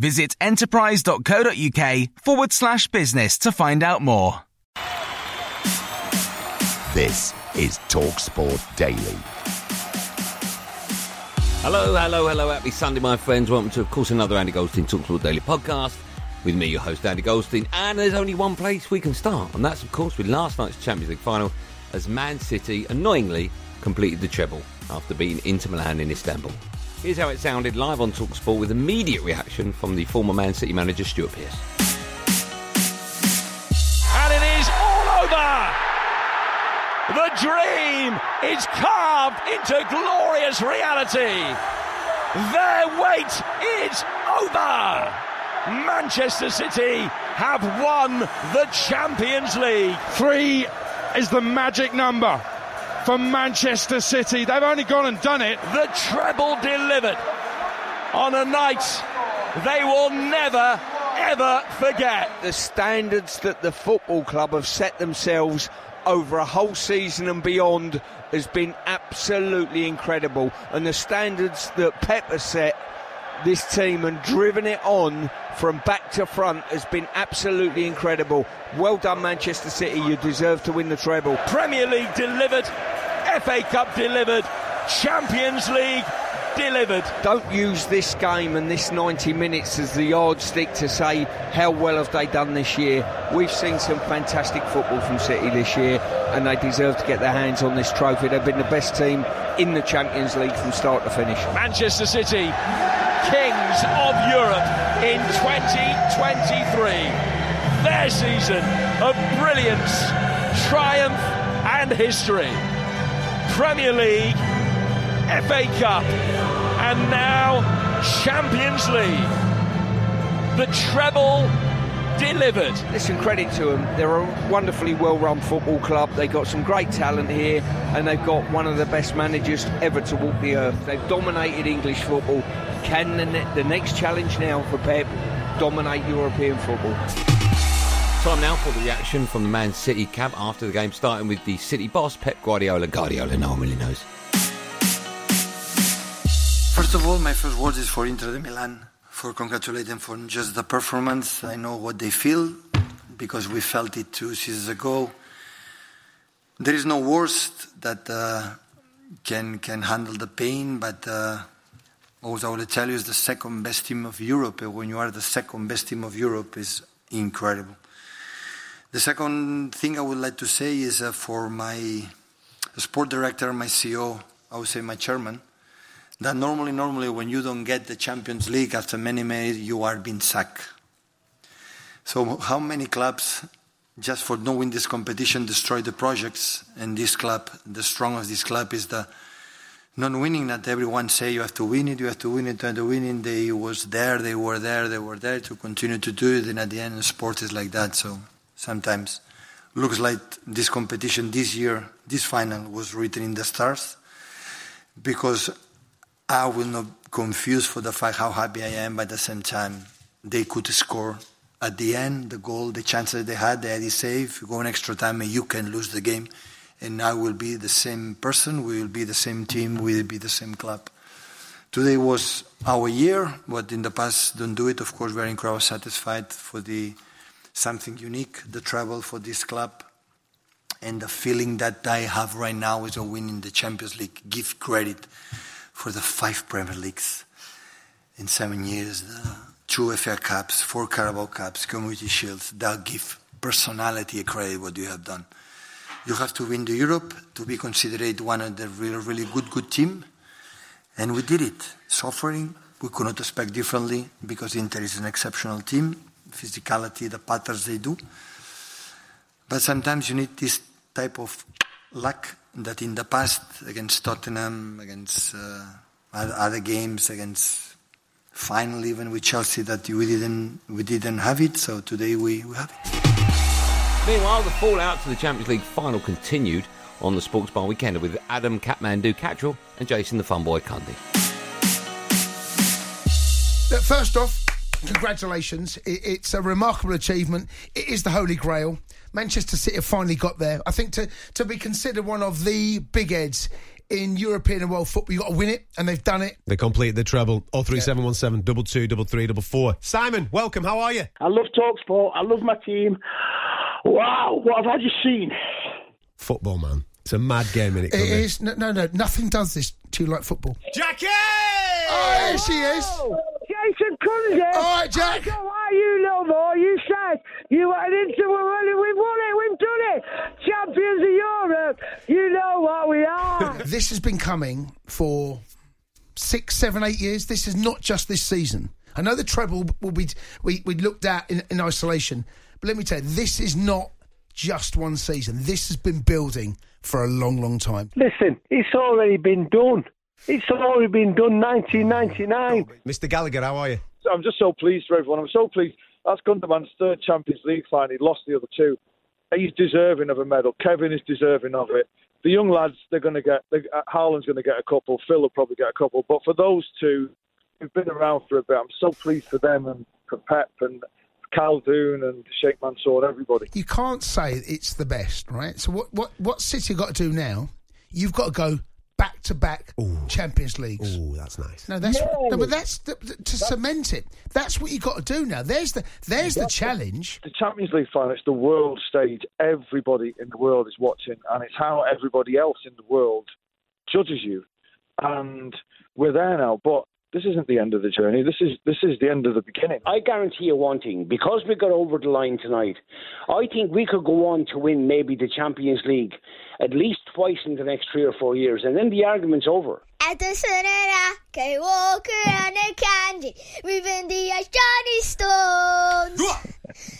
Visit enterprise.co.uk forward slash business to find out more. This is TalkSport Daily. Hello, hello, hello. Happy Sunday, my friends. Welcome to, of course, another Andy Goldstein TalkSport Daily podcast with me, your host, Andy Goldstein. And there's only one place we can start, and that's, of course, with last night's Champions League final as Man City annoyingly completed the treble after beating Inter Milan in Istanbul. Here's how it sounded live on TalkSport with immediate reaction from the former Man City manager Stuart Pearce. And it is all over! The dream is carved into glorious reality. Their wait is over. Manchester City have won the Champions League. Three is the magic number for Manchester City. They've only gone and done it. The treble delivered on a night they will never, ever forget. The standards that the football club have set themselves over a whole season and beyond has been absolutely incredible. And the standards that Pep has set this team and driven it on from back to front has been absolutely incredible. Well done, Manchester City. You deserve to win the treble. Premier League delivered, FA Cup delivered, Champions League delivered. Don't use this game and this 90 minutes as the yardstick to say how well have they done this year. We've seen some fantastic football from City this year and they deserve to get their hands on this trophy. They've been the best team in the Champions League from start to finish. Manchester City, kings of Europe in 2023. Their season of brilliance, triumph and history. Premier League FA Cup, and now Champions League. The treble delivered. Listen, credit to them. They're a wonderfully well run football club. They've got some great talent here, and they've got one of the best managers ever to walk the earth. They've dominated English football. Can the, ne- the next challenge now for Pep dominate European football? Time now for the reaction from the Man City camp after the game, starting with the City boss, Pep Guardiola. Guardiola, no one really knows. First of all, my first words is for Inter de Milan for congratulating for just the performance. I know what they feel because we felt it two seasons ago. There is no worst that uh, can can handle the pain, but uh, also I will tell you is the second best team of Europe. When you are the second best team of Europe, is incredible. The second thing I would like to say is uh, for my sport director, my CEO, I would say my chairman that normally, normally when you don't get the Champions League after many, many, you are being sacked. So how many clubs, just for knowing this competition, destroy the projects? And this club, the strong of this club is the non-winning. That everyone say you have to win it, you have to win it, you have to win it. They was there, they were there, they were there to continue to do it. And at the end, sport is like that. So sometimes looks like this competition this year, this final was written in the stars because I will not confuse for the fact how happy I am, but at the same time, they could score at the end the goal, the chances they had, they had it safe. Go an extra time and you can lose the game. And I will be the same person, we will be the same team, we will be the same club. Today was our year, but in the past don't do it. Of course, we're incredibly satisfied for the something unique, the travel for this club. And the feeling that I have right now is of winning the Champions League. Give credit for the five Premier Leagues in seven years, the two FA Cups, four Carabao Cups, Community Shields. That give personality a credit what you have done. You have to win the Europe to be considered one of the really, really good, good team. And we did it. Suffering, we could not expect differently because Inter is an exceptional team. Physicality, the patterns they do. But sometimes you need this type of luck that in the past, against Tottenham, against uh, other games, against finally even with Chelsea, that we didn't we didn't have it. So today we, we have it. Meanwhile, the fallout to the Champions League final continued on the Sports Bar Weekend with Adam Kathmandu Catterall and Jason the Funboy Cundy. First off, congratulations. It's a remarkable achievement. It is the Holy Grail. Manchester City have finally got there. I think to, to be considered one of the big heads in European and world football, you've got to win it, and they've done it. They completed the treble. 03717 double two, double three, double four. Simon, welcome. How are you? I love talk sport. I love my team. Wow, what have I just seen? Football, man. It's a mad game, in it? It is. No, no, no. Nothing does this to you like football. Jackie! Oh, there she is. Jason Cundy. All right, Jack. I don't want you no more. You said you went into it. We've won it. We've done it. Champions of Europe. You know what we are. this has been coming for six, seven, eight years. This is not just this season. I know the treble will be we we looked at in, in isolation, but let me tell you, this is not just one season. This has been building for a long, long time. Listen, it's already been done. It's already been done 1999. Mr. Gallagher, how are you? I'm just so pleased for everyone. I'm so pleased. That's Gündoğan's third Champions League final. He lost the other two. He's deserving of a medal. Kevin is deserving of it. The young lads, they're going to get. They, uh, Haaland's going to get a couple. Phil will probably get a couple. But for those two who've been around for a bit, I'm so pleased for them and for Pep and Khaldoon and Sheikh Mansour, and everybody. You can't say it's the best, right? So what what what City got to do now? You've got to go back to back Champions Leagues. Oh, that's nice. No, that's Yeah. no, but that's the, the- to cement it. That's what you got to do now. There's the there's the challenge. The Champions League final, it's the world stage. Everybody in the world is watching, and it's how everybody else in the world judges you. And we're there now, but this isn't the end of the journey. This is this is the end of the beginning. I guarantee you one thing: because we got over the line tonight, I think we could go on to win maybe the Champions League at least twice in the next three or four years, and then the argument's over. At the Sonora, K Walker and Akanji, moving the Johnny Stones.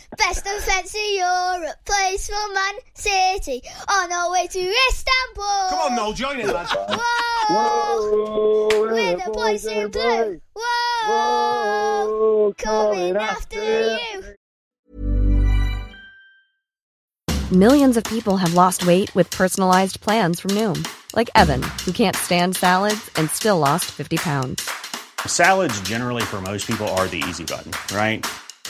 Best defence in Europe, plays for Man City, on our way to Istanbul. Come on, Noel, join in, lads. Whoa, we're the boys in blue. Whoa, coming after you. Millions of people have lost weight with personalized plans from Noom, like Evan, who can't stand salads and still lost 50 pounds. Salads, generally, for most people, are the easy button, right?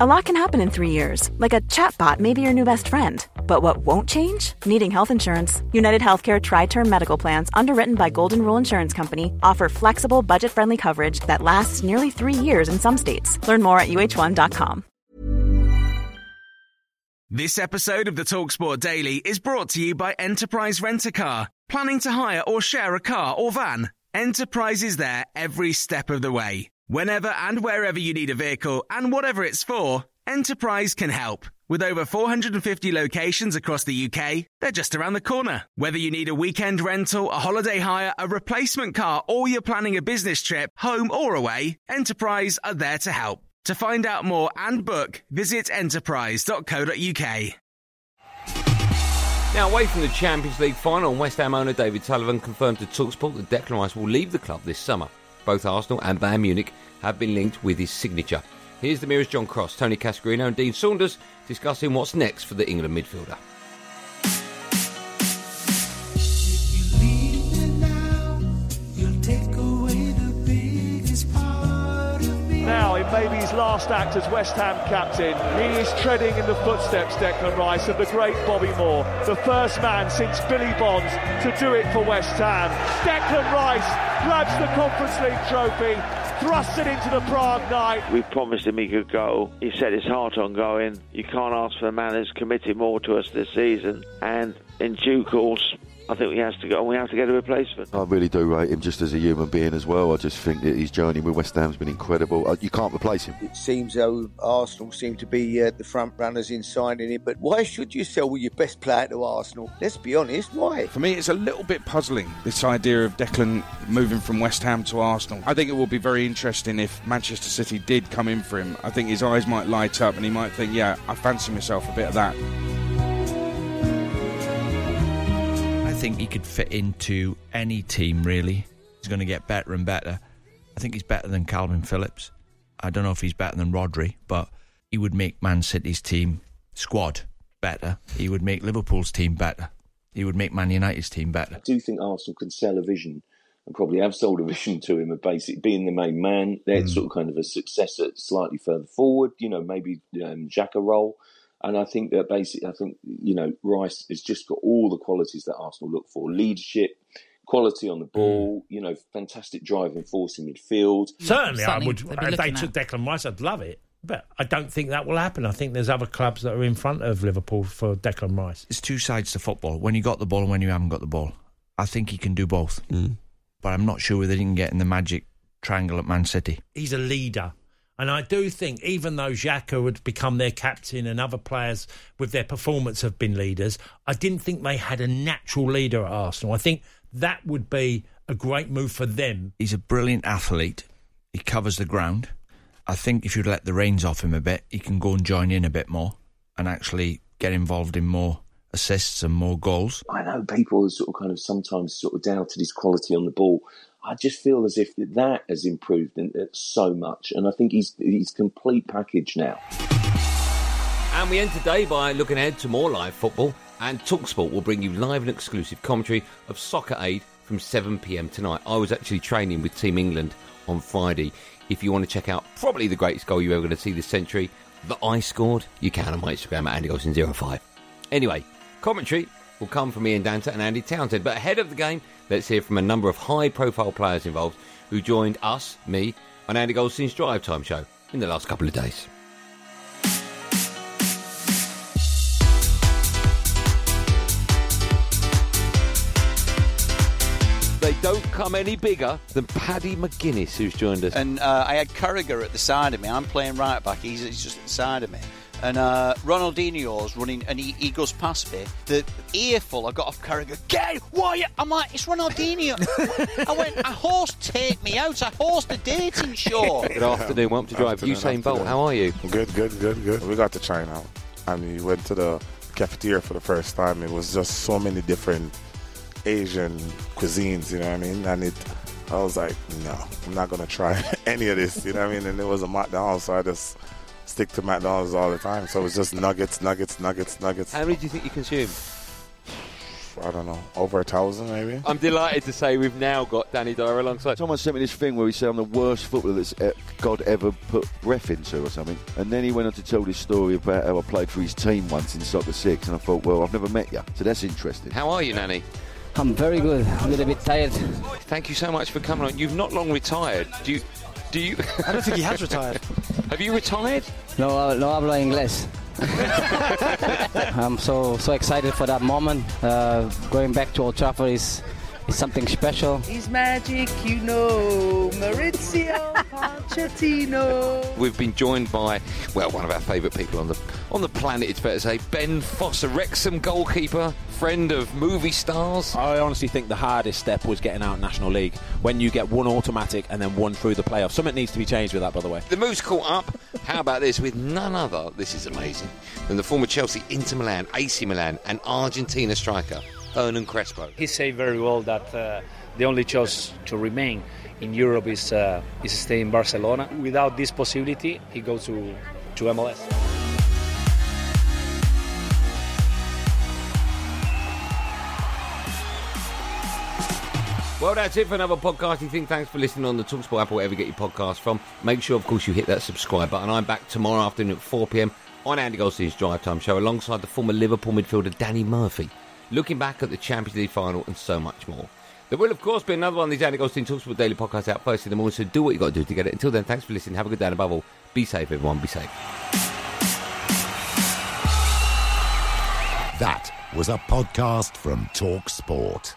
A lot can happen in three years, like a chatbot may be your new best friend. But what won't change? Needing health insurance. United Healthcare Tri Term Medical Plans, underwritten by Golden Rule Insurance Company, offer flexible, budget friendly coverage that lasts nearly three years in some states. Learn more at uh1.com. This episode of the Talksport Daily is brought to you by Enterprise Rent a Car. Planning to hire or share a car or van? Enterprise is there every step of the way. Whenever and wherever you need a vehicle and whatever it's for, Enterprise can help. With over 450 locations across the UK, they're just around the corner. Whether you need a weekend rental, a holiday hire, a replacement car, or you're planning a business trip, home or away, Enterprise are there to help. To find out more and book, visit enterprise.co.uk. Now, away from the Champions League final, West Ham owner David Sullivan confirmed to Talksport that Declan Rice will leave the club this summer. Both Arsenal and Bayern Munich have been linked with his signature. Here's the Mirror's John Cross, Tony Cascarino, and Dean Saunders discussing what's next for the England midfielder. Now, if maybe his last act as West Ham captain. He is treading in the footsteps, Declan Rice, of the great Bobby Moore, the first man since Billy Bonds to do it for West Ham. Declan Rice grabs the Conference League trophy, thrusts it into the Prague night. We promised him he could go. He set his heart on going. You can't ask for a man who's committed more to us this season. And in due course, I think we have to go. We have to get a replacement. I really do rate him just as a human being as well. I just think that his journey with West Ham's been incredible. Uh, You can't replace him. It seems though Arsenal seem to be uh, the front runners in signing him, but why should you sell your best player to Arsenal? Let's be honest, why? For me, it's a little bit puzzling, this idea of Declan moving from West Ham to Arsenal. I think it will be very interesting if Manchester City did come in for him. I think his eyes might light up and he might think, yeah, I fancy myself a bit of that. Think he could fit into any team, really. He's going to get better and better. I think he's better than Kalvin Phillips. I don't know if he's better than Rodri, but he would make Man City's team squad better. He would make Liverpool's team better. He would make Man United's team better. I do think Arsenal can sell a vision and probably have sold a vision to him of basically being the main man. They're sort of kind of a successor slightly further forward, you know, maybe um, Xhaka role. And I think that basically, I think, you know, Rice has just got all the qualities that Arsenal look for leadership, quality on the hmm. ball, you know, fantastic driving force in midfield. Certainly, I would. If they took at. Declan Rice, I'd love it. But I don't think that will happen. I think there's other clubs that are in front of Liverpool for Declan Rice. It's two sides to football. When you got the ball and when you haven't got the ball. I think he can do both. Hmm. But I'm not sure whether he can get in the magic triangle at Man City. He's a leader. And I do think, even though Xhaka would become their captain and other players with their performance have been leaders, I didn't think they had a natural leader at Arsenal. I think that would be a great move for them. He's a brilliant athlete. He covers the ground. I think if you'd let the reins off him a bit, he can go and join in a bit more and actually get involved in more assists and more goals. I know people have sort of kind of sometimes sort of doubted his quality on the ball. I just feel as if that has improved uh, so much, and I think he's he's complete package now. And we end today by looking ahead to more live football. And Talksport will bring you live and exclusive commentary of Soccer Aid from 7 pm tonight. I was actually training with Team England on Friday. If you want to check out probably the greatest goal you're ever going to see this century that I scored, you can on my Instagram at AndyGolson05. Anyway, commentary will come from Ian Danter and Andy Townsend. But ahead of the game, let's hear from a number of high profile players involved who joined us, me, on Andy Goldstein's Drive Time show in the last couple of days. They don't come any bigger than Paddy McGuinness, who's joined us. And uh, I had Carragher at the side of me. I'm playing right back. He's, he's just at the side of me. And uh, Ronaldinho's running, and he, he goes past me. The earful I got off Carragher. Get why? you-" I'm like, it's Ronaldinho. I went, a horse take me out. I horsed a dating show. Good afternoon, welcome to Drive. Usain Bolt, how are you? Good, good, good, good. We got to China. I mean, we went to the cafeteria for the first time. It was just so many different Asian cuisines, you know what I mean? And it, I was like, no, I'm not gonna try any of this, you know what I mean? And it was a McDonald's, so I just stick to McDonald's all the time. So it was just nuggets, nuggets, nuggets, nuggets. How many do you think you consume? I don't know, over a thousand maybe. I'm delighted to say we've now got Danny Dyer alongside. Someone sent me this thing where he said I'm the worst footballer that's e- God ever put breath into or something. And then he went on to tell this story about how I played for his team once in soccer six. And I thought, well, I've never met you. So that's interesting. How are you, Nanny? I'm very good. I'm A little bit tired. Thank you so much for coming on. You've not long retired. Do you? Do you? I don't think he has retired. Have you retired? No, uh, no hablo inglés. I'm so so excited for that moment. Uh, going back to Old Trafford is is something special. He's magic, you know. Mauricio Pochettino. We've been joined by well, one of our favourite people on the on the planet. It's fair to say, Ben Foster, Wrexham goalkeeper, friend of movie stars. I honestly think the hardest step was getting out National League when you get one automatic and then one through the playoffs. Something needs to be changed with that, by the way. The move's caught up. How about this? With none other, this is amazing, than the former Chelsea, Inter Milan, AC Milan, and Argentina striker Hernan Crespo. He said very well that uh, the only choice to remain in Europe is uh, is stay in Barcelona. Without this possibility, he goes to to MLS. Well, that's it for another podcasting thing. Thanks for listening on the Talksport app or wherever you get your podcast from. Make sure, of course, you hit that subscribe button. I'm back tomorrow afternoon at 4 pm on Andy Goldstein's Drive Time Show alongside the former Liverpool midfielder Danny Murphy, looking back at the Champions League final and so much more. There will, of course, be another one of these Andy Goldstein Talksport daily podcast out first in the morning, so do what you got to do to get it. Until then, thanks for listening. Have a good day, and above all, be safe, everyone. Be safe. That was a podcast from Talk Sport.